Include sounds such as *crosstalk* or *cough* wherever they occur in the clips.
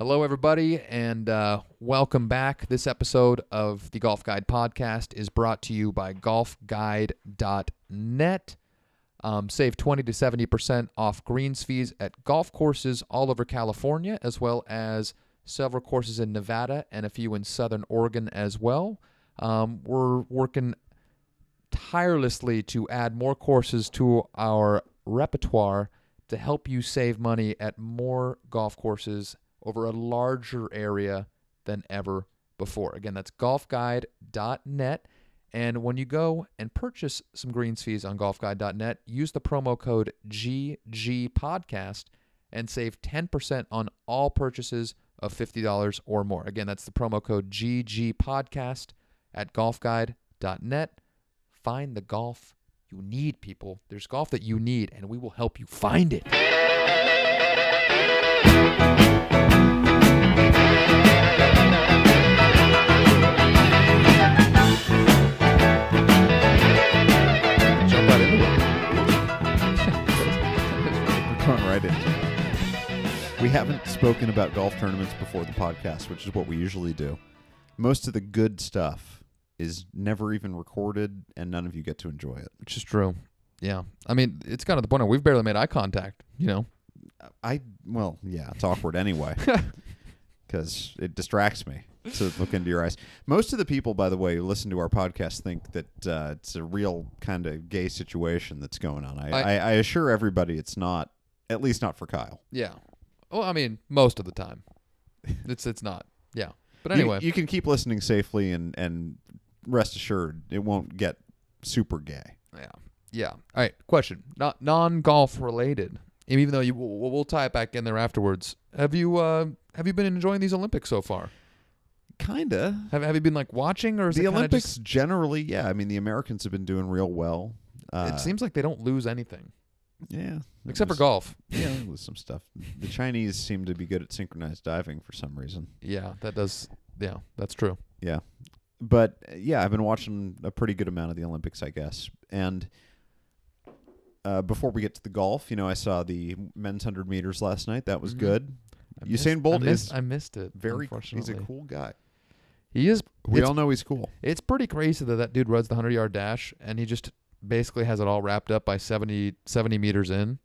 Hello, everybody, and uh, welcome back. This episode of the Golf Guide podcast is brought to you by golfguide.net. Um, save 20 to 70% off greens fees at golf courses all over California, as well as several courses in Nevada and a few in Southern Oregon as well. Um, we're working tirelessly to add more courses to our repertoire to help you save money at more golf courses over a larger area than ever before. Again, that's golfguide.net. And when you go and purchase some greens fees on golfguide.net, use the promo code GGPodcast and save 10% on all purchases of $50 or more. Again, that's the promo code GGPodcast at golfguide.net. Find the golf you need, people. There's golf that you need, and we will help you find it. Haven't spoken about golf tournaments before the podcast, which is what we usually do. Most of the good stuff is never even recorded, and none of you get to enjoy it. Which is true. Yeah. I mean, it's kind of the point of we've barely made eye contact, you know? I well, yeah, it's awkward anyway *laughs* because it distracts me to look into your eyes. Most of the people, by the way, who listen to our podcast think that uh, it's a real kind of gay situation that's going on. I, I- I, I assure everybody it's not. At least not for Kyle. Yeah. Well, I mean, most of the time. It's it's not. Yeah. But anyway. you, can keep listening safely, and and rest assured it won't get super gay. Yeah. Yeah. All right. Question. Not non-golf related. Even though you, we'll, we'll tie it back in there afterwards. Have you uh have you been enjoying these Olympics so far? Kinda. Have Have you been like watching or is The Olympics Just, generally, yeah. I mean, the Americans have been doing real well. Uh, it seems like they don't lose anything yeah, except for golf. Yeah, there's some stuff. The Chinese seem to be good at synchronized diving for some reason. Yeah, that does. Yeah, that's true. Yeah. But uh, yeah, I've been watching a pretty good amount of the Olympics, I guess. And uh, before we get to the golf, you know, I saw the men's 100 meters last night. That was Mhm. good. I Usain missed- Bolt I missed, is I missed it. Very he's a cool guy. He is. We all know he's cool. it's pretty crazy that that dude runs the hundred yard dash and he just basically has it all wrapped up by 70, 70 meters in,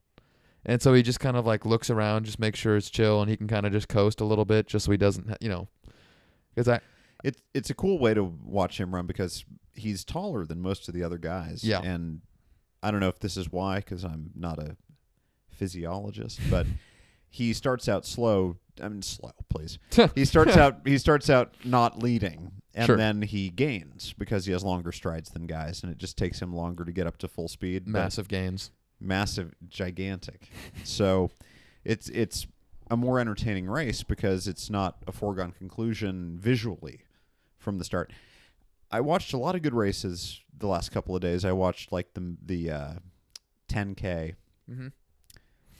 and so he just kind of like looks around, just make sure it's chill, and he can kind of just coast a little bit, just so he doesn't, you know, because I It's it's a cool way to watch him run because he's taller than most of the other guys. Yeah. And I don't know if this is why because I'm not a physiologist, but *laughs* he starts out slow. I mean, slow, please. *laughs* he starts out he starts out not leading, and Sure. then he gains because he has longer strides than guys, and it just takes him longer to get up to full speed. massive gains. massive, gigantic. *laughs* so it's it's a more entertaining race because it's not a foregone conclusion visually from the start. I watched a lot of good races the last couple of days. I watched like the the uh, 10k Mm-hmm.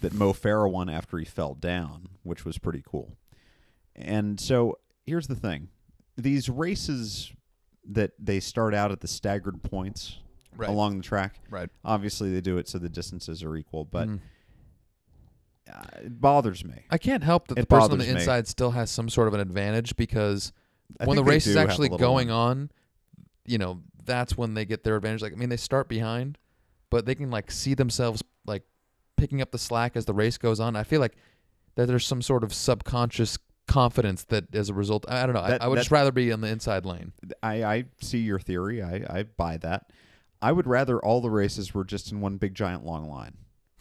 That Mo Farah won after he fell down, which was pretty cool. And so here's the thing: these races that they start out at the staggered points Right. along the track. right. Obviously, they do it so the distances are equal, but Mhm. uh, it bothers me. I can't help that the person on the me. inside still has some sort of an advantage because I when the race is do have a actually going one. on, you know, that's when they get their advantage. Like, I mean, they start behind, but they can like see themselves picking up the slack as the race goes on. I feel like that there's some sort of subconscious confidence that as a result, I I don't know. That- I, I would that- just rather be on the inside lane. I, I see your theory. I, I buy that. I would rather all the races were just in one big giant long line,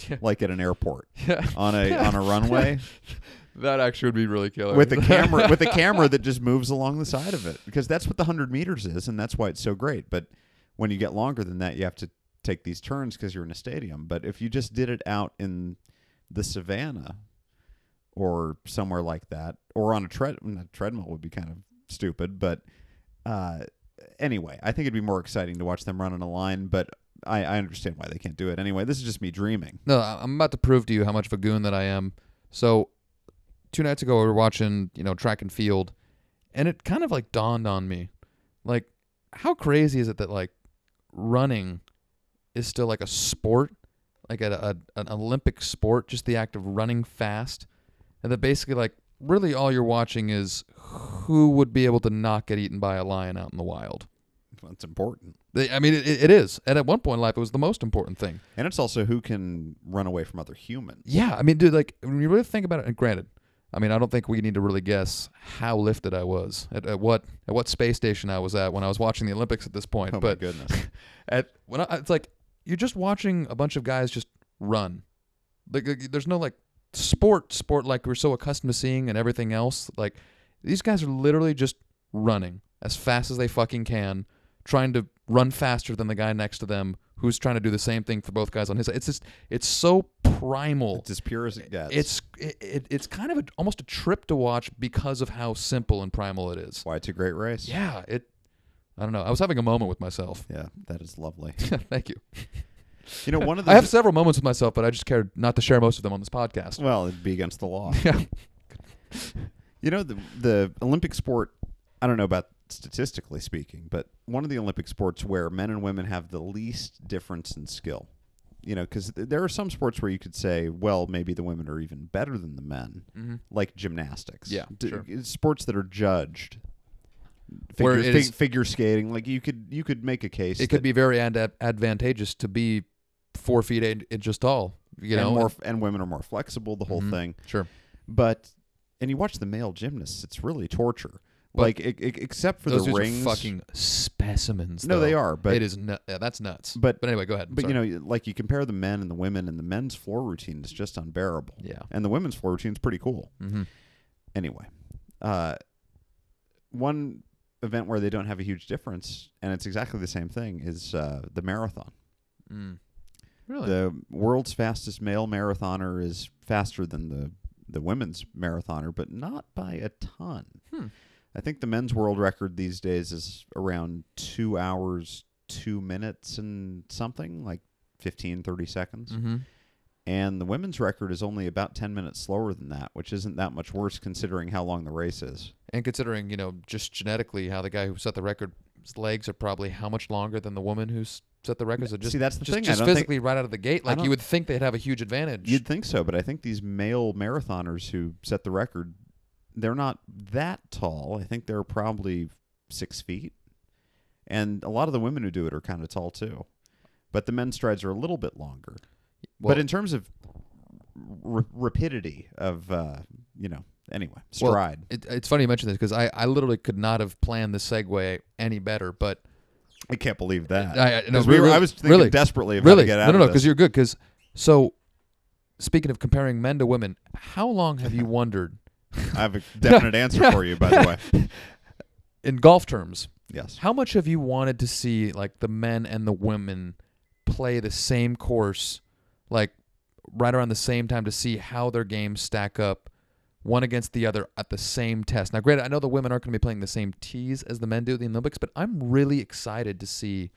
Yeah. like at an airport *laughs* Yeah, on a on a runway *laughs* that actually would be really killer. with a *laughs* camera with a camera that just moves along the side of it because that's what the hundred meters is, and that's why it's so great. But when you get longer than that, you have to take these turns because you're in a stadium. But if you just did it out in the savannah or somewhere like that, or on a tread a treadmill would be kind of stupid. But uh, anyway, I think it'd be more exciting to watch them run on a line. But I, I understand why they can't do it. Anyway, this is just me dreaming. No, I'm about to prove to you how much of a goon that I am. So, two nights ago, we were watching, you know, track and field, and it kind of like dawned on me, like, how crazy is it that like running is still like a sport, like a, a an Olympic sport, just the act of running fast, and that basically like really all you're watching is who would be able to not get eaten by a lion out in the wild. That's important. They, I mean, it, it is. And at one point in life, it was the most important thing. And it's also who can run away from other humans. Yeah, I mean, dude, like when you really think about it, and granted, I mean, I don't think we need to really guess how lifted I was at, at what at what space station I was at when I was watching the Olympics at this point. Oh but my goodness. *laughs* at when I, it's like you're just watching a bunch of guys just run. Like, like, there's no like sport sport like we're so accustomed to seeing and everything else. Like these guys are literally just running as fast as they fucking can, trying to run faster than the guy next to them who's trying to do the same thing for both guys on his side. It's just it's so primal. it's as pure as it gets. It's it, it, it's kind of a, almost a trip to watch because of how simple and primal it is. why it's a great race. Yeah, it. I don't know. I was having a moment with myself. Yeah, that is lovely. *laughs* Thank you. You know, one of the *laughs* I have several moments with myself, but I just cared not to share most of them on this podcast. well, it'd be against the law. *laughs* Yeah. You know, the the Olympic sport. I don't know about statistically speaking, but one of the Olympic sports where men and women have the least difference in skill. You know, because there are some sports where you could say, well, maybe the women are even better than the men, hmm like gymnastics. Yeah, sure. it's sports that are judged. Figure, fig- is- figure skating, like you could you could make a case. It could be very ad- advantageous to be four feet eight inches tall. You know, and more, and women are more flexible. The whole Mhm. thing. sure. But and you watch the male gymnasts, it's really torture. But like e- e- except for Those the rings. fucking specimens. no, they are. But it is. Nu- yeah, that's nuts. but But anyway, go ahead. I'm but you know, like you compare the men and the women, and the men's floor routine is just unbearable, Yeah. and the women's floor routine is pretty cool. hmm Anyway, uh, one event where they don't have a huge difference, and it's exactly the same thing, is uh, the marathon. Mm. Really? The world's fastest male marathoner is faster than the the women's marathoner, but not by a ton. Hmm. I think the men's world record these days is around two hours, two minutes, and something like 15, 30 seconds. hmm And the women's record is only about 10 minutes slower than that, which isn't that much worse considering how long the race is. And considering, you know, just genetically how the guy who set the record's legs are probably how much longer than the woman who's set the record. So just See, that's the just, thing. just physically right out of the gate, like you would think they'd have a huge advantage. you'd think so, but I think these male marathoners who set the record, they're not that tall. I think they're probably six feet, and a lot of the women who do it are kind of tall too. But the men's strides are a little bit longer. Well, but in terms of r- rapidity of, uh, you know, anyway, Well, stride. it, it's funny you mention this because I, I literally could not have planned the segue any better. But I can't believe that. I, I, no, we were, really, I was thinking really, desperately of really, how to get out no, no, no, because you're good. Because so, speaking of comparing men to women, how long have you *laughs* wondered I have a definite *laughs* answer for you, by the way. *laughs* in golf terms? Yes. How much have you wanted to see like the men and the women play the same course, like right around the same time to see how their games stack up, one against the other at the same test? Now, granted, I know the women aren't going to be playing the same tees as the men do in the Olympics, but I'm really excited to see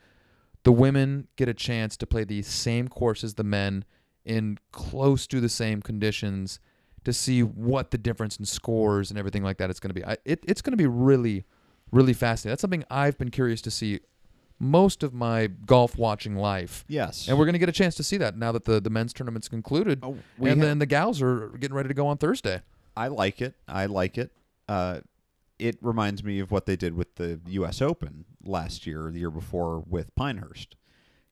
the women get a chance to play the same course as the men in close to the same conditions to see what the difference in scores and everything like that is going to be. I, it, it's going to be really, really fascinating. That's something I've been curious to see most of my golf watching life. Yes. And we're going to get a chance to see that now that the, the men's tournament's concluded. Oh, and then the gals are getting ready to go on Thursday. I like it. I like it. Uh, it reminds me of what they did with the U.S. Open last year, the year before with Pinehurst,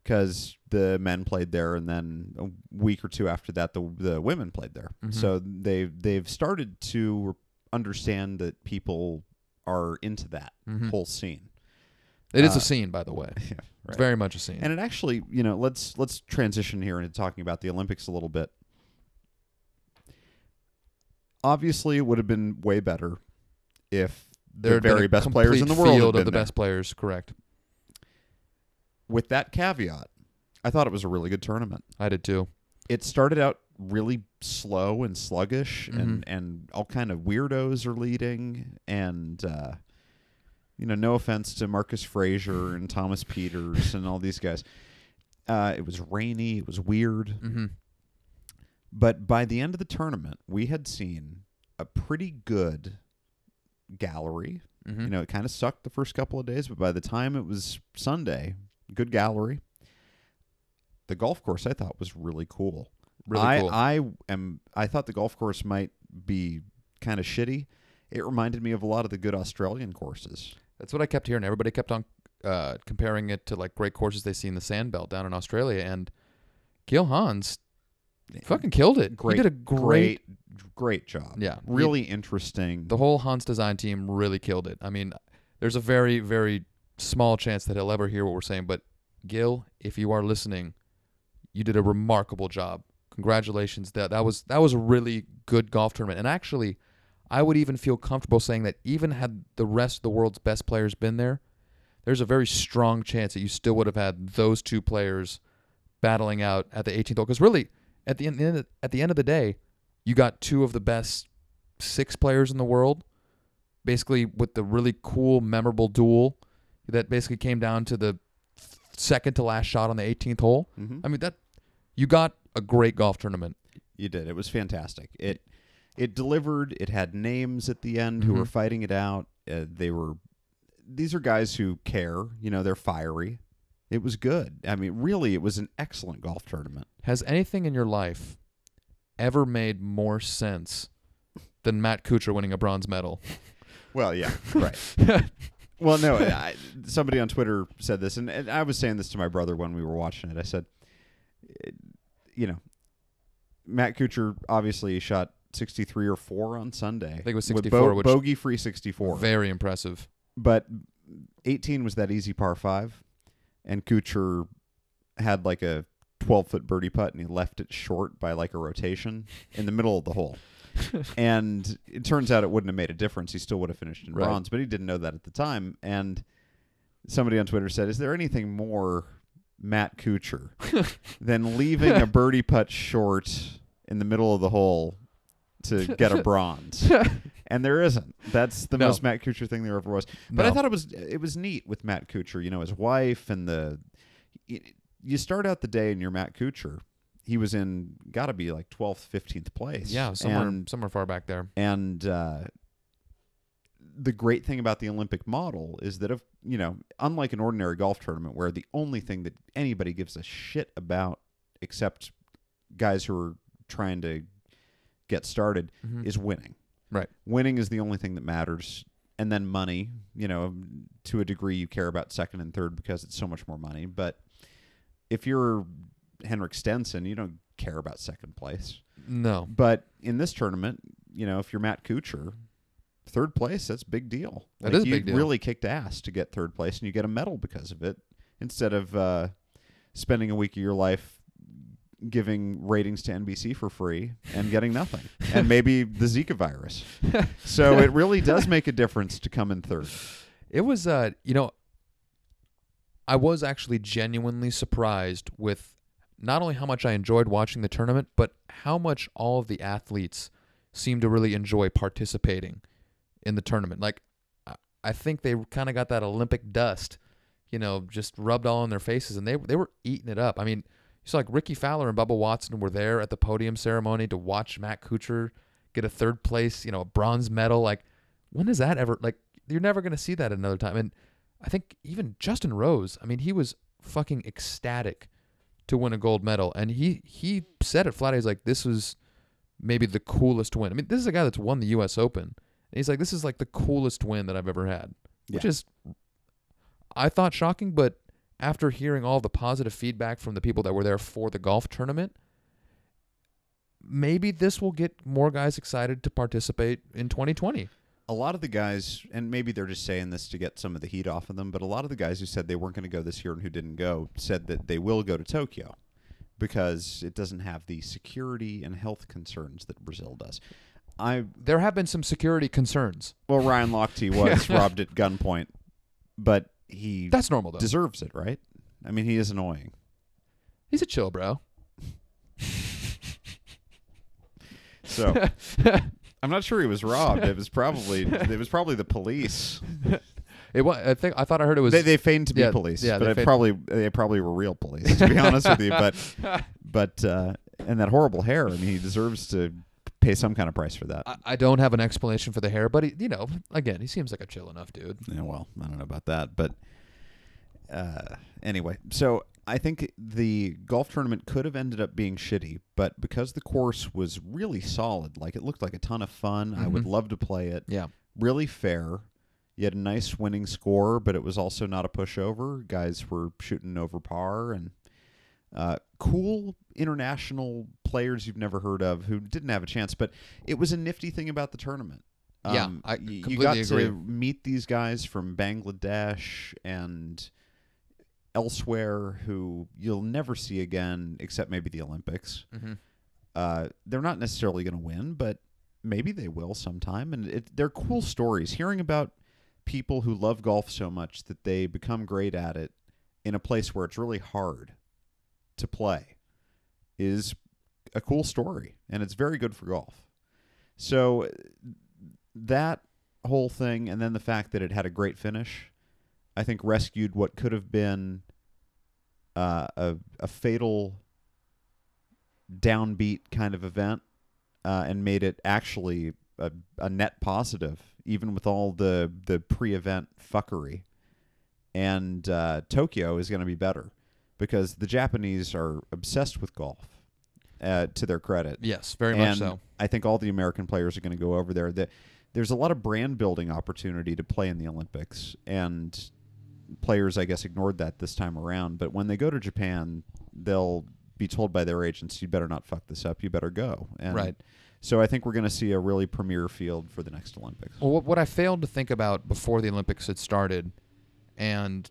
because the men played there, and then a week or two after that, the the women played there. Mhm. So they they've started to understand that people are into that Mhm. whole scene. It is Uh, a scene, by the way. *laughs* Yeah, It's very much a scene. And it actually, you know, let's let's transition here into talking about the Olympics a little bit. Obviously, it would have been way better if There the very best players in the world field of the there. best players, correct. With that caveat, I thought it was a really good tournament. I did too. It started out really slow and sluggish, Mm-hmm. and and all kind of weirdos are leading, and uh, you know, no offense to Marcus Fraser and Thomas Pieters and all these guys. Uh, it was rainy. It was weird. hmm But by the end of the tournament, we had seen a pretty good gallery. hmm You know, it kind of sucked the first couple of days, but by the time it was Sunday, good gallery. The golf course I thought was really cool. really I, cool. I am I thought the golf course might be kind of shitty, it reminded me of a lot of the good Australian courses. That's what I kept hearing. Everybody kept on uh, comparing it to like great courses they see in the Sandbelt down in Australia, and Gil Hanse fucking killed it. Great, he did a great, great, great job. yeah, Really interesting. the whole Hanse design team really killed it. I mean, there's a very, very small chance that he'll ever hear what we're saying, but Gil, if you are listening, you did a remarkable job. Congratulations. That that was that was a really good golf tournament. And actually, I would even feel comfortable saying that even had the rest of the world's best players been there, there's a very strong chance that you still would have had those two players battling out at the 18th hole. Because really, at the end at the end of the day, you got two of the best six players in the world, basically with the really cool, memorable duel that basically came down to the second to last shot on the 18th hole. Mhm. I mean that you got a great golf tournament. You did. It was fantastic. It it delivered. It had names at the end who were Mhm. fighting it out. Uh, they were these are guys who care. You know, they're fiery. It was good. I mean, really, it was an excellent golf tournament. Has anything in your life ever made more sense than Matt Kuchar winning a bronze medal? *laughs* Well, yeah, right. *laughs* Well, no, I, somebody on Twitter said this, and, and I was saying this to my brother when we were watching it. I said, eh, you know, Matt Kuchar obviously shot 63 or 4 on Sunday. I think it was 64, which- bogey free 64. Very impressive. but 18 was that easy par 5 and Kuchar had like a 12 foot birdie putt and he left it short by like a rotation in the middle of the hole. *laughs* and it turns out it wouldn't have made a difference. He still would have finished in Right. bronze, but he didn't know that at the time. And somebody on Twitter said, "Is there anything more Matt Kuchar *laughs* than leaving a birdie putt short in the middle of the hole to *laughs* get a bronze?" *laughs* and there isn't. That's the No. most Matt Kuchar thing there ever was. But I thought it was it was neat with Matt Kuchar. You know, his wife and the. You start out the day and you're Matt Kuchar. He was in got to be like 12th, 15th place. yeah, somewhere And, somewhere far back there. and uh, the great thing about the Olympic model is that if you know, unlike an ordinary golf tournament where the only thing that anybody gives a shit about except guys who are trying to get started Mhm. is winning. Right. Winning is the only thing that matters. And then money, you know, to a degree you care about second and third because it's so much more money. But if you're Henrik Stenson, you don't care about second place. No. But in this tournament, you know, if you're Matt Kuchar, third place, that's a big deal. That Like, is a you big deal. really kicked ass to get third place and you get a medal because of it instead of uh, spending a week of your life giving ratings to NBC for free and getting nothing. *laughs* and maybe the Zika virus. *laughs* So it really does make a difference to come in third. It was, uh, you know, I was actually genuinely surprised with not only how much I enjoyed watching the tournament, but how much all of the athletes seemed to really enjoy participating in the tournament. Like, I- I think they kind of got that Olympic dust, you know, just rubbed all on their faces, and they they were eating it up. I mean, saw like Rickie Fowler and Bubba Watson were there at the podium ceremony to watch Matt Kuchar get a third place, you know, a bronze medal. Like, when is that ever? Like, you're never going to see that another time. And I think even Justin Rose, I mean, he was fucking ecstatic to win a gold medal, and he he said it flat. He's like, "This was maybe the coolest win." I mean, this is a guy that's won the U.S. Open, and he's like, "This is like the coolest win that I've ever had," which is, I thought shocking, but after hearing all the positive feedback from the people that were there for the golf tournament, maybe this will get more guys excited to participate in 2020. a lot of the guys, and maybe they're just saying this to get some of the heat off of them, but a lot of the guys who said they weren't going to go this year and who didn't go said that they will go to Tokyo because it doesn't have the security and health concerns that Brazil does. I There have been some security concerns. well, Ryan Lochte *laughs* was robbed at gunpoint, but he That's normal though. deserves it, right? I mean, he is annoying. He's a chill bro. So *laughs* I'm not sure he was robbed. It was probably it was probably the police. It was. I think. I thought I heard it was. they, they feigned to be yeah, police, yeah, but they it feigned- probably they probably were real police. To be honest with you, but *laughs* but uh, and that horrible hair. I mean, he deserves to pay some kind of price for that. I, I don't have an explanation for the hair, but he, you know, again, he seems like a chill enough dude. yeah, well, I don't know about that, but uh, anyway, so I think the golf tournament could have ended up being shitty, but because the course was really solid, like it looked like a ton of fun. I would Mhm. love to play it. Yeah. Really fair. You had a nice winning score, but it was also not a pushover. Guys were shooting over par and uh, cool international players you've never heard of who didn't have a chance. But it was a nifty thing about the tournament. Yeah, Um, I y- you got agree. to meet these guys from Bangladesh and elsewhere who you'll never see again, except maybe the Olympics. Mm-hmm. Uh, they're not necessarily going to win, but maybe they will sometime. And it, they're cool stories. Hearing about people who love golf so much that they become great at it in a place where it's really hard to play is a cool story, and it's very good for golf. So that whole thing, and then the fact that it had a great finish, I think rescued what could have been uh, a a fatal downbeat kind of event, uh, and made it actually a, a net positive, even with all the the pre-event fuckery. And uh, Tokyo is going to be better because the Japanese are obsessed with golf. Uh, to their credit, Yes, very much so. I think all the American players are going to go over there. That there's a lot of brand building opportunity to play in the Olympics, and players, I guess, ignored that this time around. But when they go to Japan, they'll be told by their agents, "You better not fuck this up. You better go." And Right. So I think we're going to see a really premier field for the next Olympics. Well, what I failed to think about before the Olympics had started, and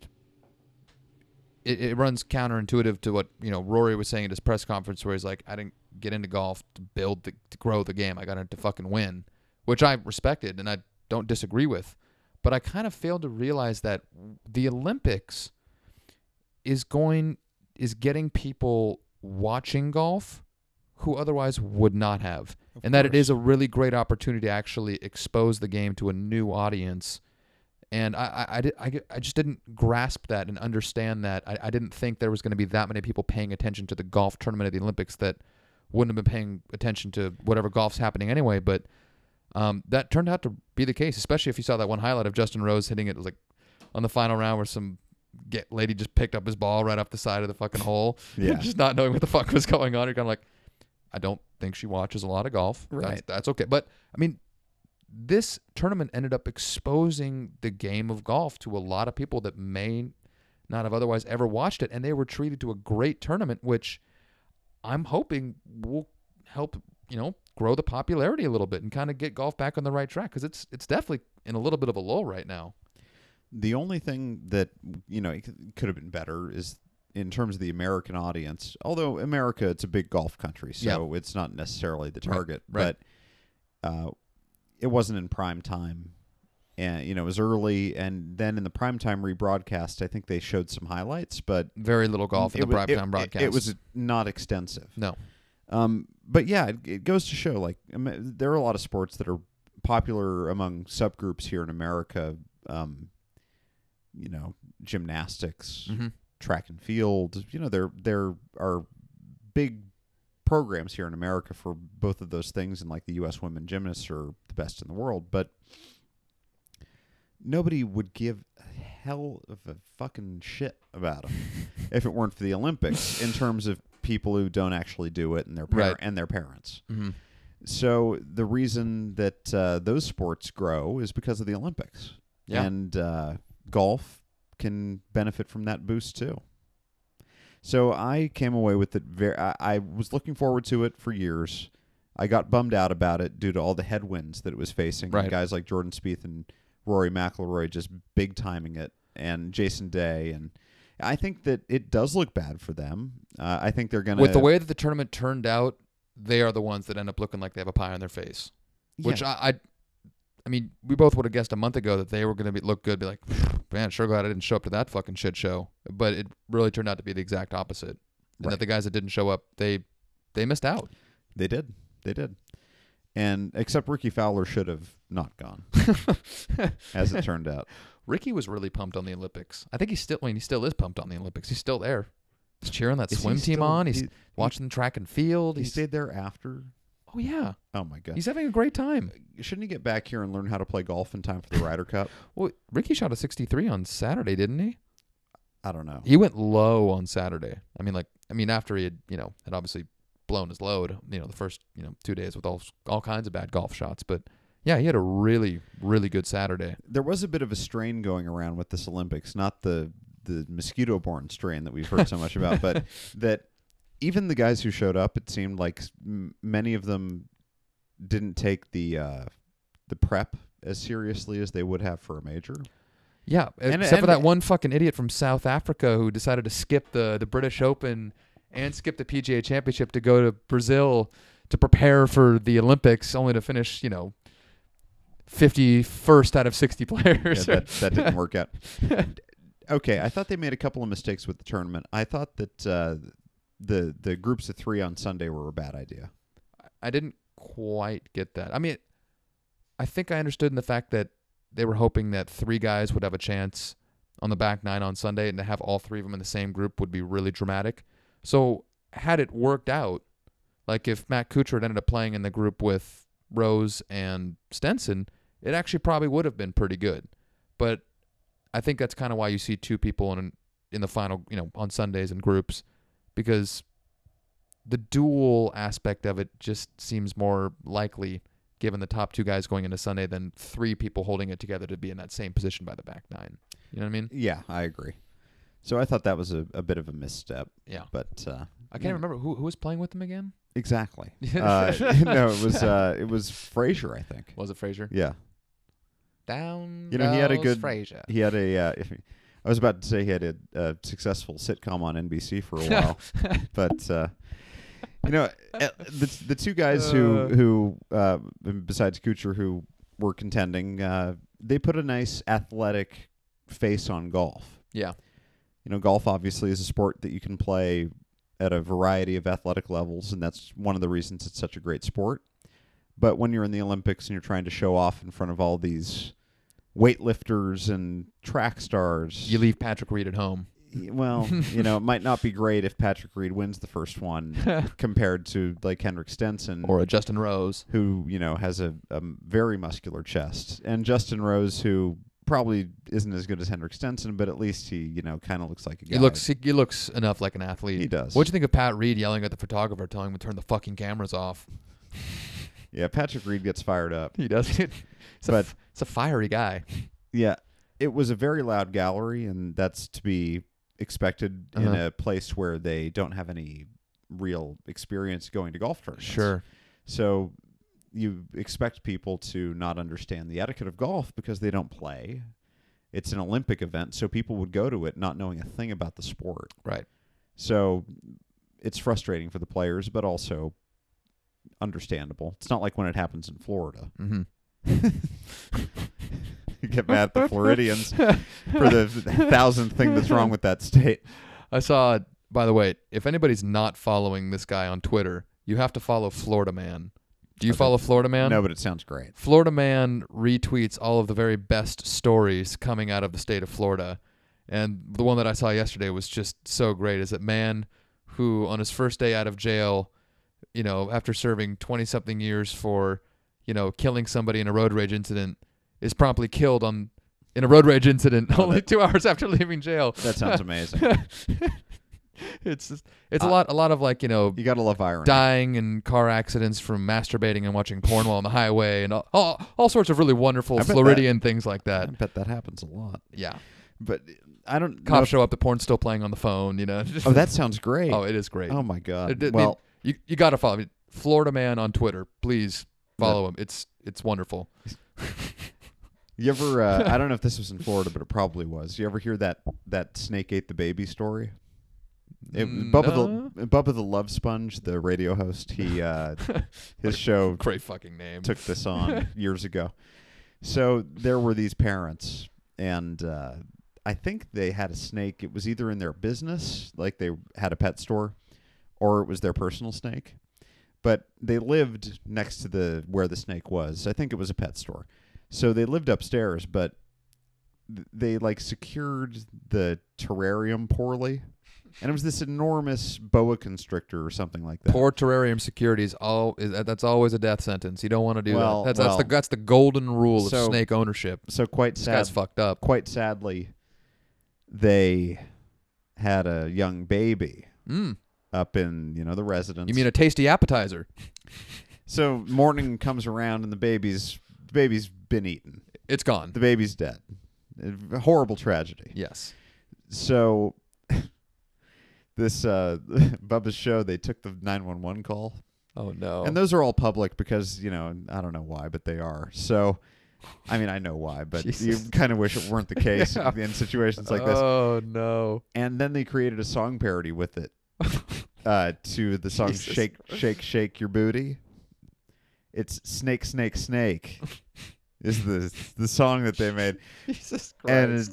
it, it runs counterintuitive to what you know Rory was saying at his press conference, where he's like, "I didn't get into golf to build the, to grow the game. I got into fucking win," which I respected and I don't disagree with. But I kind of failed to realize that the Olympics is going is getting people watching golf who otherwise would not have and that it is a really great opportunity to actually expose the game to a new audience. And I, I, I, did, I, I just didn't grasp that and understand that. I, I didn't think there was going to be that many people paying attention to the golf tournament at the Olympics that wouldn't have been paying attention to whatever golf's happening anyway. But um, that turned out to be the case, especially if you saw that one highlight of Justin Rose hitting it like on the final round where some get lady just picked up his ball right off the side of the fucking hole, *laughs* Yeah. just not knowing what the fuck was going on. You're kind of like, I don't think she watches a lot of golf. That's, Right. that's okay. But I mean, this tournament ended up exposing the game of golf to a lot of people that may not have otherwise ever watched it, and they were treated to a great tournament, which I'm hoping will help you know grow the popularity a little bit and kind of get golf back on the right track because it's it's definitely in a little bit of a lull right now. The only thing that you know could have been better is in terms of the American audience. Although America, it's a big golf country, so it's not necessarily the Right, target. right. But uh, it wasn't in prime time, and you know it was early. And then in the prime time rebroadcast, I think they showed some highlights, but Very little golf in it the it- primetime it- broadcast. It, was not extensive. no, Um, but yeah, it, it goes to show like Am- there are a lot of sports that are popular among subgroups here in America. Um, you know, gymnastics, hmm track and field. You know, there there are big programs here in America for both of those things, and like the U.S. women gymnasts are best in the world. But nobody would give a hell of a fucking shit about them *laughs* if it weren't for the Olympics. In terms of people who don't actually do it and their par- Right. and their parents. hmm So the reason that uh, those sports grow is because of the Olympics. Yeah. And uh, golf can benefit from that boost too. So I came away with it very. I, I was looking forward to it for years. I got bummed out about it due to all the headwinds that it was facing. Right. Guys like Jordan Spieth and Rory McIlroy just big timing it, and Jason Day, and I think that it does look bad for them. Uh, I think they're gonna With the way that the tournament turned out, they are the ones that end up looking like they have a pie on their face. Which I, I, I mean, we both would have guessed a month ago that they were going to be look good. Be like, man, sure glad I didn't show up to that fucking shit show. But it really turned out to be the exact opposite. And Right. that the guys that didn't show up, they, they missed out. They did. They did. And except Rickie Fowler should have not gone, *laughs* as it turned out. Rickie was really pumped on the Olympics. I think he's still, I mean, he still is pumped on the Olympics. He's still there. He's cheering that Is swim team still- on. He's he, watching track and field. he He's, stayed there after. oh yeah, Oh my god! he's having a great time. Uh, shouldn't he get back here and learn how to play golf in time for the Ryder Cup? *laughs* Well, Rickie shot a 63 on Saturday, didn't he? I don't know. He went low on Saturday. I mean, like, I mean, after he had, you know, had obviously blown his load, you know, the first, you know, two days with all all kinds of bad golf shots. But yeah, he had a really, really good Saturday. There was a bit of a strain going around with this Olympics, not the the mosquito-borne strain that we've heard so much about, but *laughs* that even the guys who showed up, it seemed like m- many of them didn't take the uh, the prep as seriously as they would have for a major. Yeah, And- except for and- that one fucking idiot from South Africa who decided to skip the the British Open and skip the PGA Championship to go to Brazil to prepare for the Olympics, only to finish, you know, fifty first out of sixty Yeah, players. that, that *laughs* didn't work out. *laughs* Okay, I thought they made a couple of mistakes with the tournament. I thought that uh, the the groups of three on Sunday were a bad idea. I didn't quite get that. I mean, I think I understood in the fact that they were hoping that three guys would have a chance on the back nine on Sunday, and to have all three of them in the same group would be really dramatic. So, had it worked out, like if Matt Kuchar had ended up playing in the group with Rose and Stenson, it actually probably would have been pretty good. But I think that's kind of why you see two people in in the final, you know, on Sundays in groups, because the dual aspect of it just seems more likely given the top two guys going into Sunday than three people holding it together to be in that same position by the back nine. You know what I mean? Yeah, I agree. So I thought that was a, a bit of a misstep, Yeah. but uh, I can't remember who who was playing with them again. exactly. *laughs* uh, *laughs* no, it was uh, it was Fraser, I think. Was it Fraser? Yeah, Down. You know, he had a good- Fraser. he had a. Uh, I was about to say he had a, a successful sitcom on NBC for a *laughs* while, but uh, you know, uh, the the two guys who Uh. who uh, besides Kuchar who were contending, uh, they put a nice athletic face on golf. yeah. You know, golf obviously is a sport that you can play at a variety of athletic levels, and that's one of the reasons it's such a great sport. But when you're in the Olympics and you're trying to show off in front of all these weightlifters and track stars, You leave Patrick Reed at home. well, you know, it might not be great if Patrick Reed wins the first one *laughs* compared to like Henrik Stenson, or a Justin Rose. who you know has a, a very muscular chest, and Justin Rose, who probably isn't as good as Henrik Stenson, but at least he you know kind of looks like a guy. He looks he, he looks enough like an athlete. He does. What'd you think of Pat Reed yelling at the photographer, telling him to turn the fucking cameras off? Yeah, Patrick Reed gets fired up. He does. *laughs* it's, But- it's a fiery guy. Yeah, it was a very loud gallery, and that's to be expected in Uh-huh. a place where they don't have any real experience going to golf tournaments. Sure. So you expect people to not understand the etiquette of golf because they don't play. It's an Olympic event, so people would go to it not knowing a thing about the sport. Right. So it's frustrating for the players, but also understandable. It's not like when it happens in Florida. Mm-hmm. *laughs* you get mad at the *laughs* Floridians for the *laughs* thousandth thing that's wrong with that state. I saw. By the way, if anybody's not following this guy on Twitter, you have to follow Florida Man. Do you Okay. follow Florida Man? No, but it sounds great. Florida Man retweets all of the very best stories coming out of the state of Florida. And the one that I saw yesterday was just so great is that man who on his first day out of jail, you know, after serving 20 something years for, you know, killing somebody in a road rage incident is promptly killed on in a road rage incident *laughs* Oh, only that- 2 *laughs* hours after leaving jail. That sounds *laughs* amazing. *laughs* it's just, it's a Uh, lot a lot of like, you know, You got to love irony. dying in car accidents from masturbating and watching porn while on the highway and all, all, all sorts of really wonderful I bet that- Floridian things like I that. bet that happens a lot. Yeah. But I don't know. Cops if- show up, the porn's still playing on the phone, you know. *laughs* Oh, that sounds great. oh, it is great. Oh my god. It- it- well, you you got to follow me. Florida Man on Twitter. Please follow him. It's it's wonderful. *laughs* you ever? Uh, I don't know if this was in Florida, but it probably was. You ever hear that that snake ate the baby story? It, Mm, Bubba no? the Bubba the Love Sponge, the radio host, he uh, *laughs* his show *laughs* Great fucking name. took this *laughs* on years ago. So there were these parents, and uh, I think they had a snake. It was either in their business, like they had a pet store, or it was their personal snake. But they lived next to the where the snake was. I think it was a pet store. So they lived upstairs, but th- they like secured the terrarium poorly. And it was this enormous boa constrictor or something like that. Poor terrarium security is all is that's always a death sentence. You don't want to do Well, that. That's that's the that's the golden rule of snake ownership. so quite This sad guy's fucked up. quite sadly, they had a young baby Mm. up in you know the residence. You mean a tasty appetizer? *laughs* so morning comes around and the baby's the baby's been eaten. It's gone. The baby's dead. A horrible tragedy. Yes. So this uh *laughs* Bubba's show they took the 911 call Oh no. and those are all public because you know I don't know why but they are. So I mean I know why but you kind of wish it weren't the *laughs* case Yeah. in situations like this. Oh no. And then they created a song parody with it *laughs* uh to the song Jesus. Shake Shake Shake Your Booty. It's Snake Snake Snake is the the song that they made. *laughs* Jesus And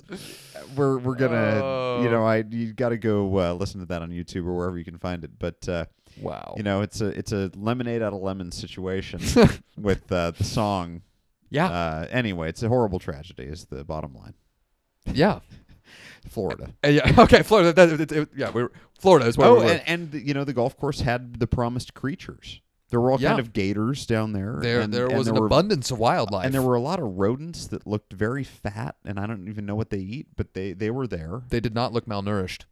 we're we're gonna you Oh. know I you got to go uh, listen to that on YouTube or wherever you can find it. But uh, wow. you know it's a it's a lemonade out of lemon situation *laughs* with uh, the song. yeah. Uh, anyway, it's a horrible tragedy. Is the bottom line. yeah. *laughs* Florida. Uh, yeah. Okay. Florida. That, it, it- yeah. We're Florida is where Oh, we were. and, and you know the golf course had the promised creatures. There were all Yeah. kind of gators down there. there and, there and was there an were, abundance of wildlife. and there were a lot of rodents that looked very fat, and I don't even know what they eat, but they they were there. they did not look malnourished.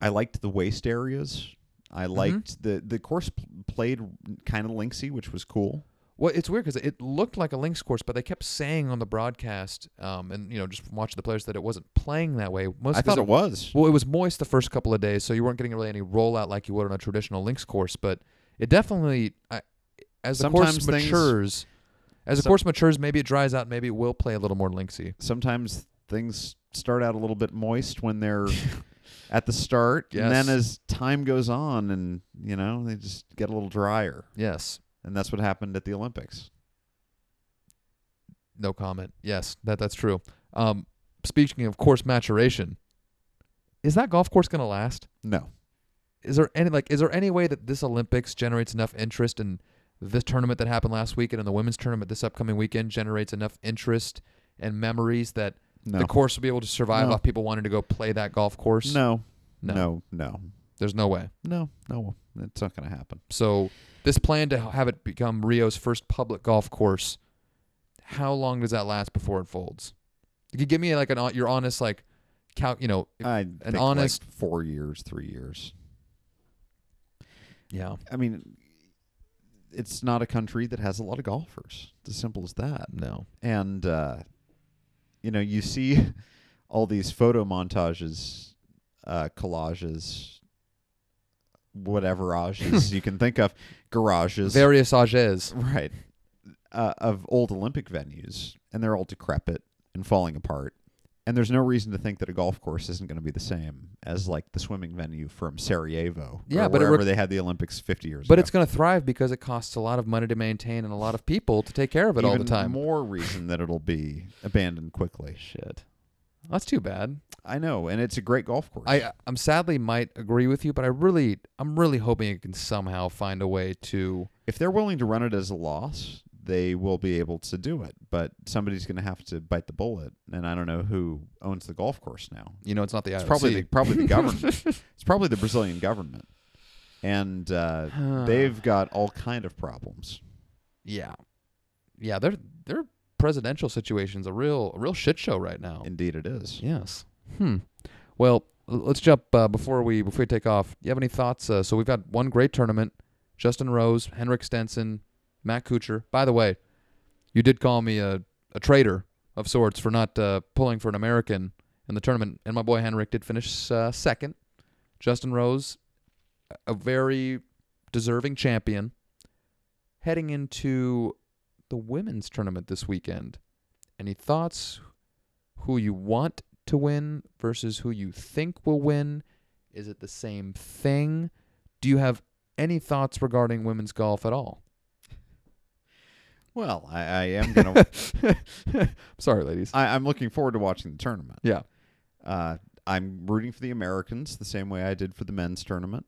I liked the waste areas. I Mm-hmm. liked the the course played kind of linksy, which was cool. Well, it's weird because it looked like a links course, but they kept saying on the broadcast, um, and you know, just watching the players, that it wasn't playing that way. Most I thought it was. Well, it was moist the first couple of days, so you weren't getting really any rollout like you would on a traditional links course. But it definitely, I, as the course things- matures, as the Some- course matures, maybe it dries out. Maybe it will play a little more linksy. Sometimes things start out a little bit moist when they're *laughs* at the start, and Yes. then as time goes on, and you know they just get a little drier, Yes. and that's what happened at the Olympics. No comment. Yes, that that's true. Um, speaking of course maturation, is that golf course going to last? No, is there any like is there any way that this Olympics generates enough interest in this tournament that happened last weekend and the women's tournament this upcoming weekend generates enough interest and memories that no, the course will be able to survive No. off people wanting to go play that golf course? no, No. no, no, There's no way. no, no. It's not going to happen. So this plan to have it become Rio's first public golf course, how long does that last before it folds? You could give me like an your honest like cal you know I think honest- like four years, three years. Yeah I mean, it's not a country that has a lot of golfers. It's as simple as that. no And uh, you know, you see *laughs* all these photo montages, uh, collages, whatever ages *laughs* you can think of, garages, various ages right, uh, of old Olympic venues, and they're all decrepit and falling apart. And there's no reason to think that a golf course isn't going to be the same as like the swimming venue from Sarajevo, Yeah, but wherever re- they had the Olympics 50 years but ago. it's going to thrive because it costs a lot of money to maintain and a lot of people to take care of it all the Even time More reason that it'll be abandoned quickly. shit that's too bad I know, and it's a great golf course. I I'm sadly might agree with you, but I really I'm really hoping it can somehow find a way to if they're willing to run it as a loss, they will be able to do it. But somebody's going to have to bite the bullet, and I don't know who owns the golf course now. you know it's not the It's probably the, probably the government. *laughs* it's probably the Brazilian government, and uh, they've got all kind of problems. yeah yeah their their presidential situation's a real a real shit show right now. Indeed, it is. Yes. Hmm. Well, let's jump uh, before we before we take off. You have any thoughts? Uh, so we've got one great tournament: Justin Rose, Henrik Stenson, Matt Kuchar. By the way, you did call me a a traitor of sorts for not uh, pulling for an American in the tournament, and my boy Henrik did finish uh, second. Justin Rose, a- a very deserving champion, heading into the women's tournament this weekend. Any thoughts? Who you want to win versus who you think will win? Is it the same thing? Do you have any thoughts regarding women's golf at all? Well, I, I am gonna. *laughs* Sorry, ladies. I, I'm looking forward to watching the tournament. Yeah. Uh, I'm rooting for the Americans the same way I did for the men's tournament.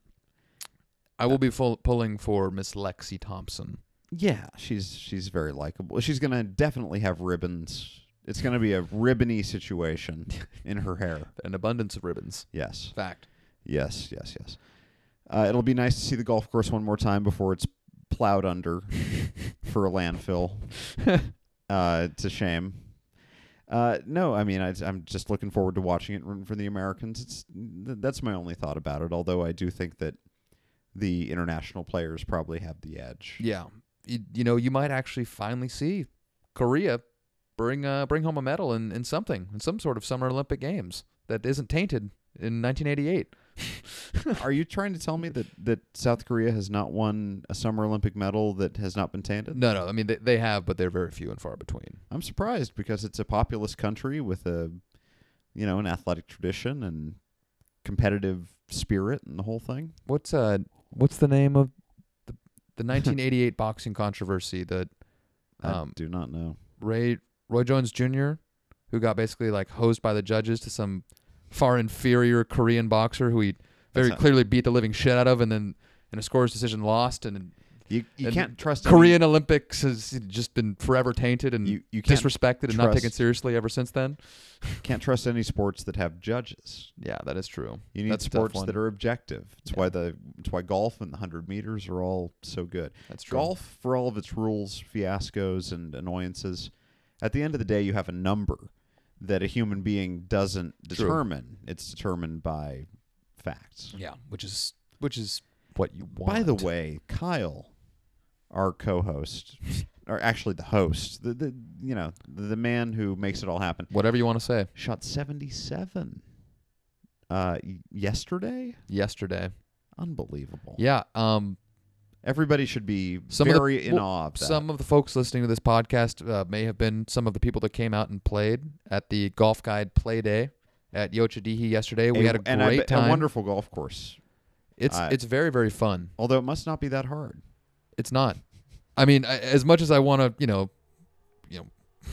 I will be full, pulling for Miss Lexi Thompson. Yeah, she's she's very likable. She's gonna definitely have ribbons. It's gonna be a ribbony situation *laughs* in her hair. An abundance of ribbons. Yes, Fact. yes, yes, yes. Uh, it'll be nice to see the golf course one more time before it's plowed under for a landfill. *laughs* Uh, it's a shame. Uh, no, I mean I, I'm just looking forward to watching it rooting for the Americans. It's th- that's my only thought about it. Although I do think that the international players probably have the edge. Yeah, you, you know, you might actually finally see Korea bring uh, bring home a medal in, in something in some sort of Summer Olympic Games that isn't tainted in 1988. Are you trying to tell me that, that South Korea has not won a Summer Olympic medal that has not been tainted? No, no. I mean, they, they have, but they're very few and far between. I'm surprised because it's a populous country with a, you know, an athletic tradition and competitive spirit and the whole thing. What's uh, what's the name of the the *laughs* 1988 boxing controversy that I Um, do not know. Ray Roy Jones Jr., who got basically like hosed by the judges to some far inferior Korean boxer who he very not- clearly beat the living shit out of, and then in a scores decision lost, and You you and can't trust Korean Olympics has just been forever tainted and you you can't disrespected and not taken seriously ever since then. can't trust any sports that have judges. Yeah, that is true. You need That's sports that are objective. It's Yeah. why the it's why golf and the hundred meters are all so good. That's true. Golf, for all of its rules, fiascos, and annoyances, at the end of the day, you have a number that a human being doesn't True. determine. It's determined by facts. Yeah, which is which is what you want. By the way, Kyle, our co-host, *laughs* or actually the host, the, the you know the, the man who makes it all happen, whatever you want to say. shot seventy-seven uh, yesterday. Yesterday, Unbelievable. yeah. Um, Everybody should be Some of the- very in well, awe of that. Some of the folks listening to this podcast uh, may have been some of the people that came out and played at the Golf Guide Play Day at Yocha Dehe yesterday. We had a and great bet- time. A wonderful golf course. it's I- it's very very fun. Although it must not be that hard. It's not. I mean, I, as much as I want to, you know, you know, *laughs*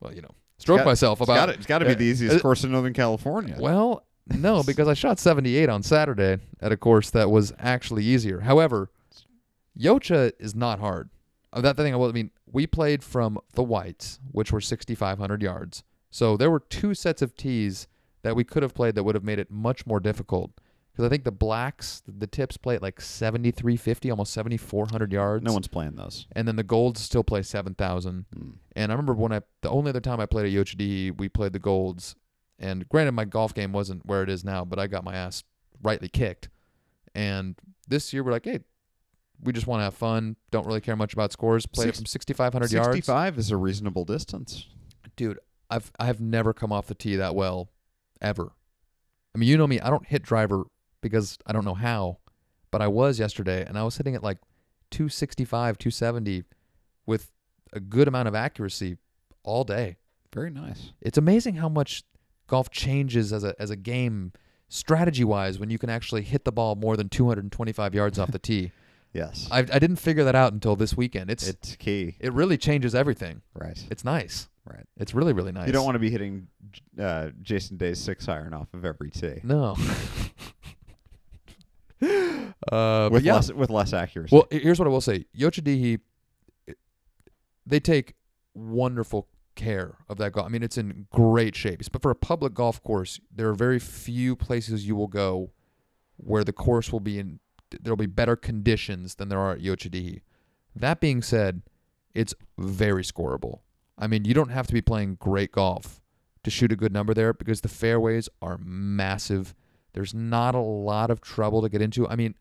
well, you know, stroke got- myself It's about. got it's got to be uh, the easiest uh, course in Northern California. Well, no, because I shot 78 on Saturday at a course that was actually easier. However, Yocha is not hard. That thing, I mean, we played from the whites, which were 6,500 yards. So there were two sets of tees that we could have played that would have made it much more difficult. Because I think the blacks, the tips play at like 7,350, almost 7,400 yards. no one's playing those. and then the golds still play 7,000. Hmm. And I remember when I the only other time I played at Yocha Dehe, we played the golds. And granted, my golf game wasn't where it is now, but I got my ass rightly kicked. And this year we're like, hey, we just want to have fun. Don't really care much about scores. Played it from 6,500 yards. 65 is a reasonable distance. Dude, I've I've never come off the tee that well, ever. I mean, you know me. I don't hit driver because I don't know how, but I was yesterday, and I was hitting it like 265, 270, with a good amount of accuracy all day. Very nice. It's amazing how much golf changes as a as a game strategy wise when you can actually hit the ball more than 225 yards off the tee. *laughs* Yes. I I didn't figure that out until this weekend. It's it's key. It really changes everything. Right. It's nice. Right. It's really really nice. You don't want to be hitting uh, Jason Day's six iron off of every tee. No. *laughs* uh, but with yeah. less with less accuracy. Well, he- here's what I will say. Yocha Dehe, they take wonderful care of that golf. I mean, it's in great shape. But for a public golf course, there are very few places you will go where the course will be in. There'll be better conditions than there are at Yocha Dehe. That being said, it's very scoreable. I mean, you don't have to be playing great golf to shoot a good number there because the fairways are massive. There's not a lot of trouble to get into. I mean,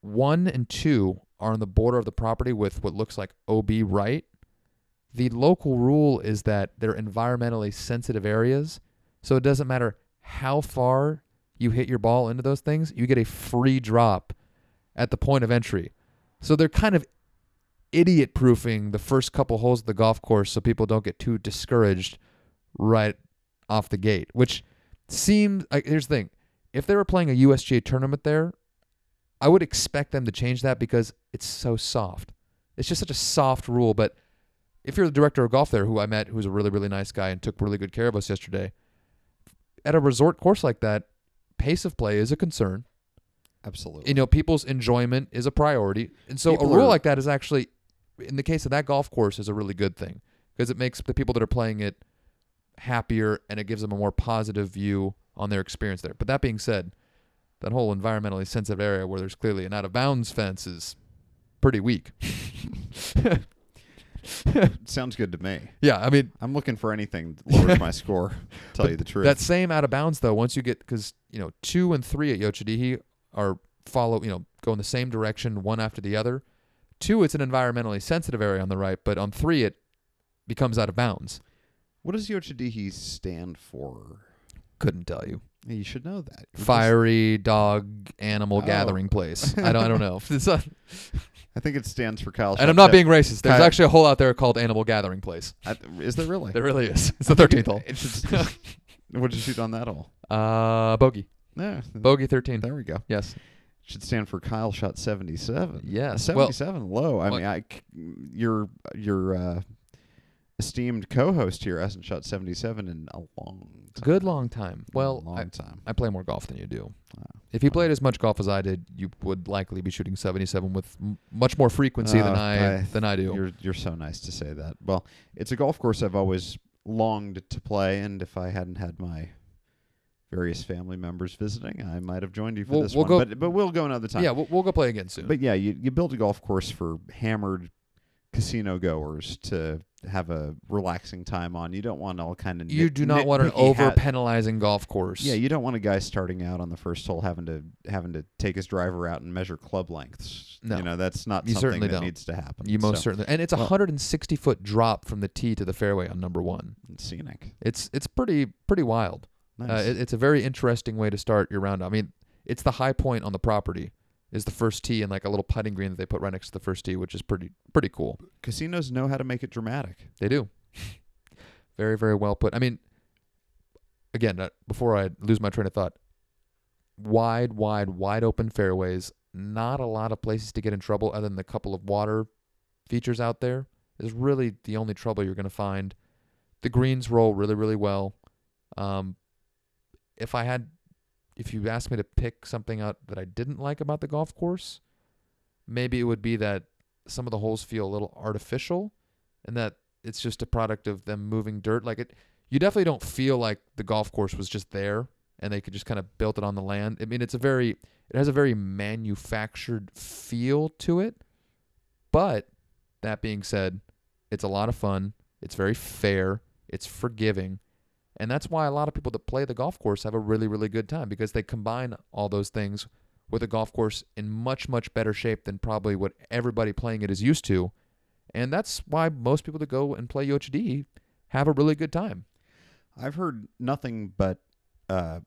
one and two are on the border of the property with what looks like OB right. The local rule is that they're environmentally sensitive areas, so it doesn't matter how far you hit your ball into those things, you get a free drop at the point of entry. So they're kind of idiot proofing the first couple holes of the golf course so people don't get too discouraged right off the gate, which seems like here's the thing. If they were playing a USGA tournament there, I would expect them to change that because it's so soft. It's just such a soft rule. But if you're the director of golf there, who I met, who's a really, really nice guy and took really good care of us yesterday, at a resort course like that, pace of play is a concern. Absolutely. You know, people's enjoyment is a priority. And so People a rule are- like that is actually, in the case of that golf course, is a really good thing because it makes the people that are playing it happier and it gives them a more positive view on their experience there. But that being said, that whole environmentally sensitive area where there's clearly an out of bounds fence is pretty weak. *laughs* *laughs* *laughs* Sounds good to me. yeah, I mean I'm looking for anything that lowers my *laughs* score. To tell you the truth. that same out of bounds though. Once you get because you know two and three at Yocha Dehe are follow you know go in the same direction one after the other. Two, it's an environmentally sensitive area on the right, but on three it becomes out of bounds. what does Yocha Dehe stand for? Couldn't tell you. You should know that. Fiery dog animal Oh. gathering place. *laughs* I don't. I don't know. *laughs* I think it stands for Kyle. and I'm not being racist. There's Kyle- actually a hole out there called Animal Gathering Place. I- Is there really? There really is. It's the 13th hole. It should- what did you shoot on that hole? *laughs* Uh, bogey. Yeah, Bogey 13. there we go. Yes. Should stand for Kyle shot 77. Yes. Well, 77 low. I well- mean, I your your uh, esteemed co-host here hasn't shot 77 in a long time. good long time. Well, long I, time. I play more golf than you do. Wow. If you played as much golf as I did, you would likely be shooting 77 with m- much more frequency than Uh, I, I- than I do. You're you're so nice to say that. Well, it's a golf course I've always longed to play, and if I hadn't had my various family members visiting, I might have joined you for We'll- this we'll one. go- but but we'll go another time. Yeah, we'll, we'll go play again soon. But yeah, you you build a golf course for hammered casino goers to have a relaxing time on. You don't want all kind of you do not want an over penalizing golf course. Yeah, you don't want a guy starting out on the first hole having to having to take his driver out and measure club lengths. No. you know that's not You something that don't. needs to happen. you most So, certainly. And it's a well- 160 foot drop from the tee to the fairway on number one. scenic. It's it's pretty pretty wild. Nice. Uh, it, it's a very interesting way to start your round. I mean, it's the high point on the property. Is the first tee and like a little putting green that they put right next to the first tee, which is pretty pretty cool. Casinos know how to make it dramatic. They do. very, very well put. I mean, again, uh, before I lose my train of thought, wide, wide, wide open fairways. Not a lot of places to get in trouble other than the couple of water features out there. Is really the only trouble you're going to find. The greens roll really, really well. Um, if I had, if you asked me to pick something out that I didn't like about the golf course, maybe it would be that some of the holes feel a little artificial and that it's just a product of them moving dirt. Like it, you definitely don't feel like the golf course was just there and they could just kind of built it on the land. I mean, it's a very, it has a very manufactured feel to it. But that being said, it's a lot of fun. It's very fair. It's forgiving. And that's why a lot of people that play the golf course have a really, really good time because they combine all those things with a golf course in much, much better shape than probably what everybody playing it is used to. And that's why most people that go and play UHD have a really good time. I've heard nothing but uh,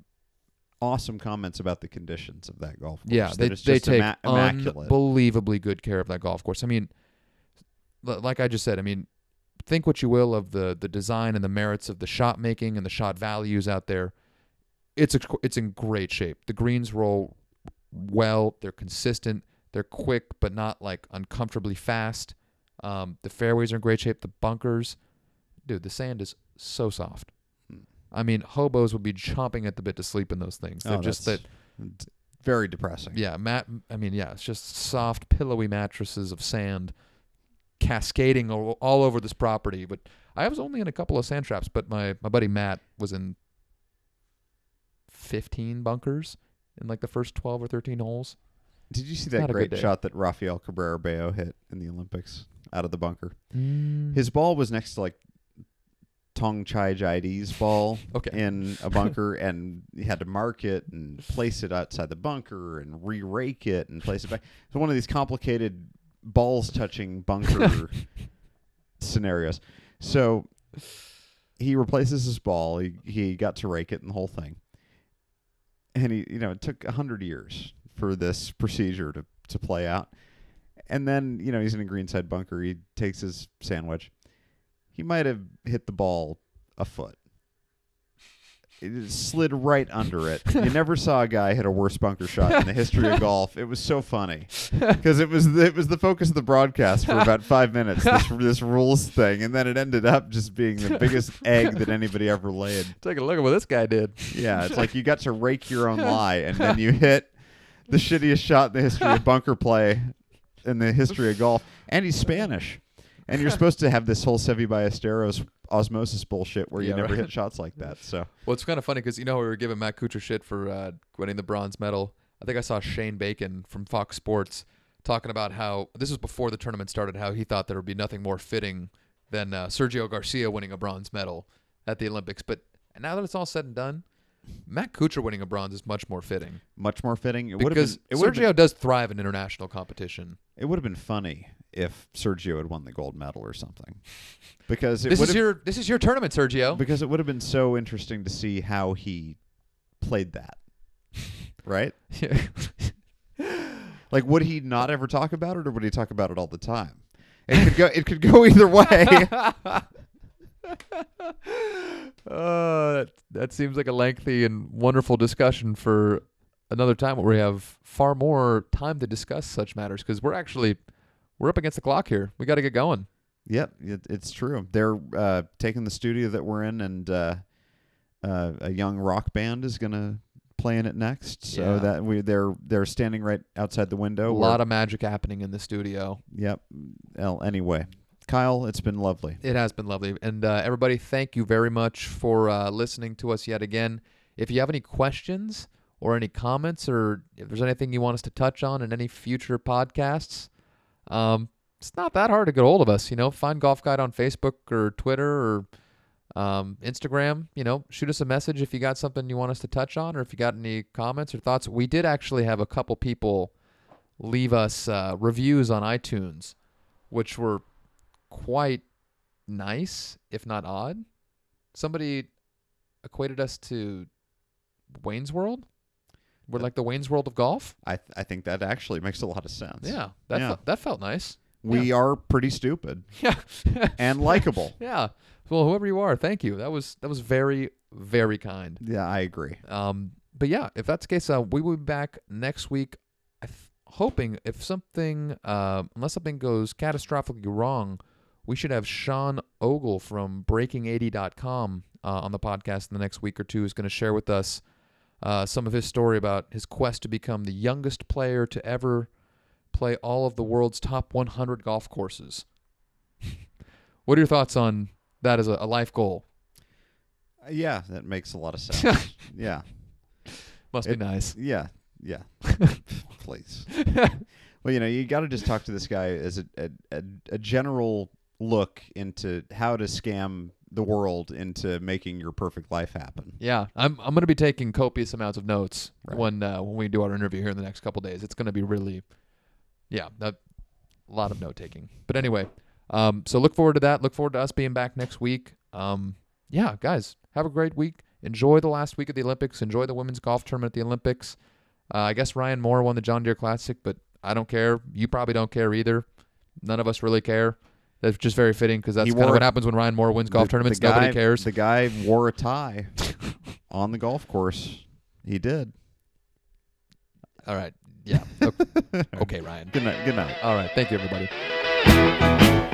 awesome comments about the conditions of that golf course. Yeah, they, they just take imma- immaculate. unbelievably good care of that golf course. I mean, like I just said, I mean, think what you will of the the design and the merits of the shot making and the shot values out there. It's a, it's in great shape. The greens roll well. They're consistent. They're quick, but not like uncomfortably fast. Um, the fairways are in great shape. The bunkers, dude, the sand is so soft. Hmm. I mean, hobos would be chomping at the bit to sleep in those things. They're Oh, just that very depressing. yeah, mat. I mean, yeah, it's just soft, pillowy mattresses of sand cascading all, all over this property. But I was only in a couple of sand traps, but my my buddy Matt was in fifteen bunkers in like the first twelve or thirteen holes. Did you see that great shot that Rafael Cabrera Bello hit in the Olympics out of the bunker? Mm. His ball was next to like Thongchai Jaidee's ball *laughs* okay, in a bunker, and he had to mark it and place it outside the bunker and re-rake it and place it back. So one of these complicated balls touching bunker *laughs* scenarios. So he replaces his ball. He he got to rake it and the whole thing. And he, you know, it took a hundred years for this procedure to to play out. And then, you know, he's in a greenside bunker. He takes his sandwich. He might have hit the ball a foot. It slid right under it. You never saw a guy hit a worse bunker shot in the history of golf. It was so funny because it was the, it was the focus of the broadcast for about five minutes. This this rules thing, and then it ended up just being the biggest egg that anybody ever laid. take a look at what this guy did. Yeah, it's like you got to rake your own lie, and then you *laughs* hit the shittiest shot in the history of bunker play in the history of golf. And he's Spanish, and you're supposed to have this whole Seve Ballesteros osmosis bullshit where you Yeah, never right. hit shots like that. So Well, it's kind of funny because you know we were giving Matt Kuchar shit for uh, winning the bronze medal. I think I saw Shane Bacon from Fox Sports talking about how this was before the tournament started. How he thought there would be nothing more fitting than uh, Sergio Garcia winning a bronze medal at the Olympics. But now that it's all said and done, Matt Kuchar winning a bronze is much more fitting Much more fitting. It because been. Sergio have does thrive in international competition. it would have been funny if Sergio had won the gold medal or something, because it This is your this is your tournament, Sergio. because it would have been so interesting to see how he played that. *laughs* Right? *laughs* Like, would he not ever talk about it, or would he talk about it all the time? It could go. It could go *laughs* either way. uh, that, that seems like a lengthy and wonderful discussion for another time where we have far more time to discuss such matters because we're actually we're up against the clock here. We got to get going. yep, it, it's true. They're uh, taking the studio that we're in, and uh, uh, a young rock band is gonna play in it next. So Yeah. that we they're they're standing right outside the window. a lot of magic happening in the studio. Yep. Well, anyway, Kyle, it's been lovely. It has been lovely. And uh, everybody, thank you very much for uh, listening to us yet again. If you have any questions or any comments, or if there's anything you want us to touch on in any future podcasts, um, it's not that hard to get hold of us. You know, find Golf Guide on Facebook or Twitter or um, Instagram. You know, shoot us a message if you got something you want us to touch on, or if you got any comments or thoughts. We did actually have a couple people leave us uh, reviews on iTunes, which were quite nice, if not odd. Somebody equated us to Wayne's World. We're That- like the Wayne's World of golf. I th- I think that actually makes a lot of sense. Yeah, that Yeah. Felt, that felt nice. We are pretty stupid *laughs* Yeah, and likable. *laughs* yeah. Well, whoever you are, thank you. That was that was very very kind. Yeah, I agree. Um, but yeah, if that's the case, uh, we will be back next week. I th- hoping if something, uh, unless something goes catastrophically wrong, we should have Sean Ogle from Breaking80.com uh, on the podcast in the next week or two. Is going to share with us uh, some of his story about his quest to become the youngest player to ever play all of the world's top 100 golf courses. *laughs* what are your thoughts on that as a, a life goal? Uh, yeah, that makes a lot of sense. *laughs* yeah, Must It- be nice. yeah, yeah. *laughs* Please. Well, you know, you got to just talk to this guy as a, a, a, a general look into how to scam the world into making your perfect life happen. Yeah, I'm I'm gonna be taking copious amounts of notes Right. when uh, when we do our interview here in the next couple days. It's gonna be really, yeah, a lot of note taking. But anyway, um, so look forward to that. Look forward to us being back next week. Um, yeah, guys, have a great week. Enjoy the last week of the Olympics. Enjoy the women's golf tournament at the Olympics. Uh, I guess Ryan Moore won the John Deere Classic, but I don't care. You probably don't care either. None of us really care. That's just very fitting because that's He kind of wore- what happens when Ryan Moore wins golf The- tournaments. the guy, Nobody cares. The guy wore a tie *laughs* on the golf course. He did. All right. Yeah. Okay, *laughs* okay Ryan. Good night. Good night. All right. Thank you, everybody.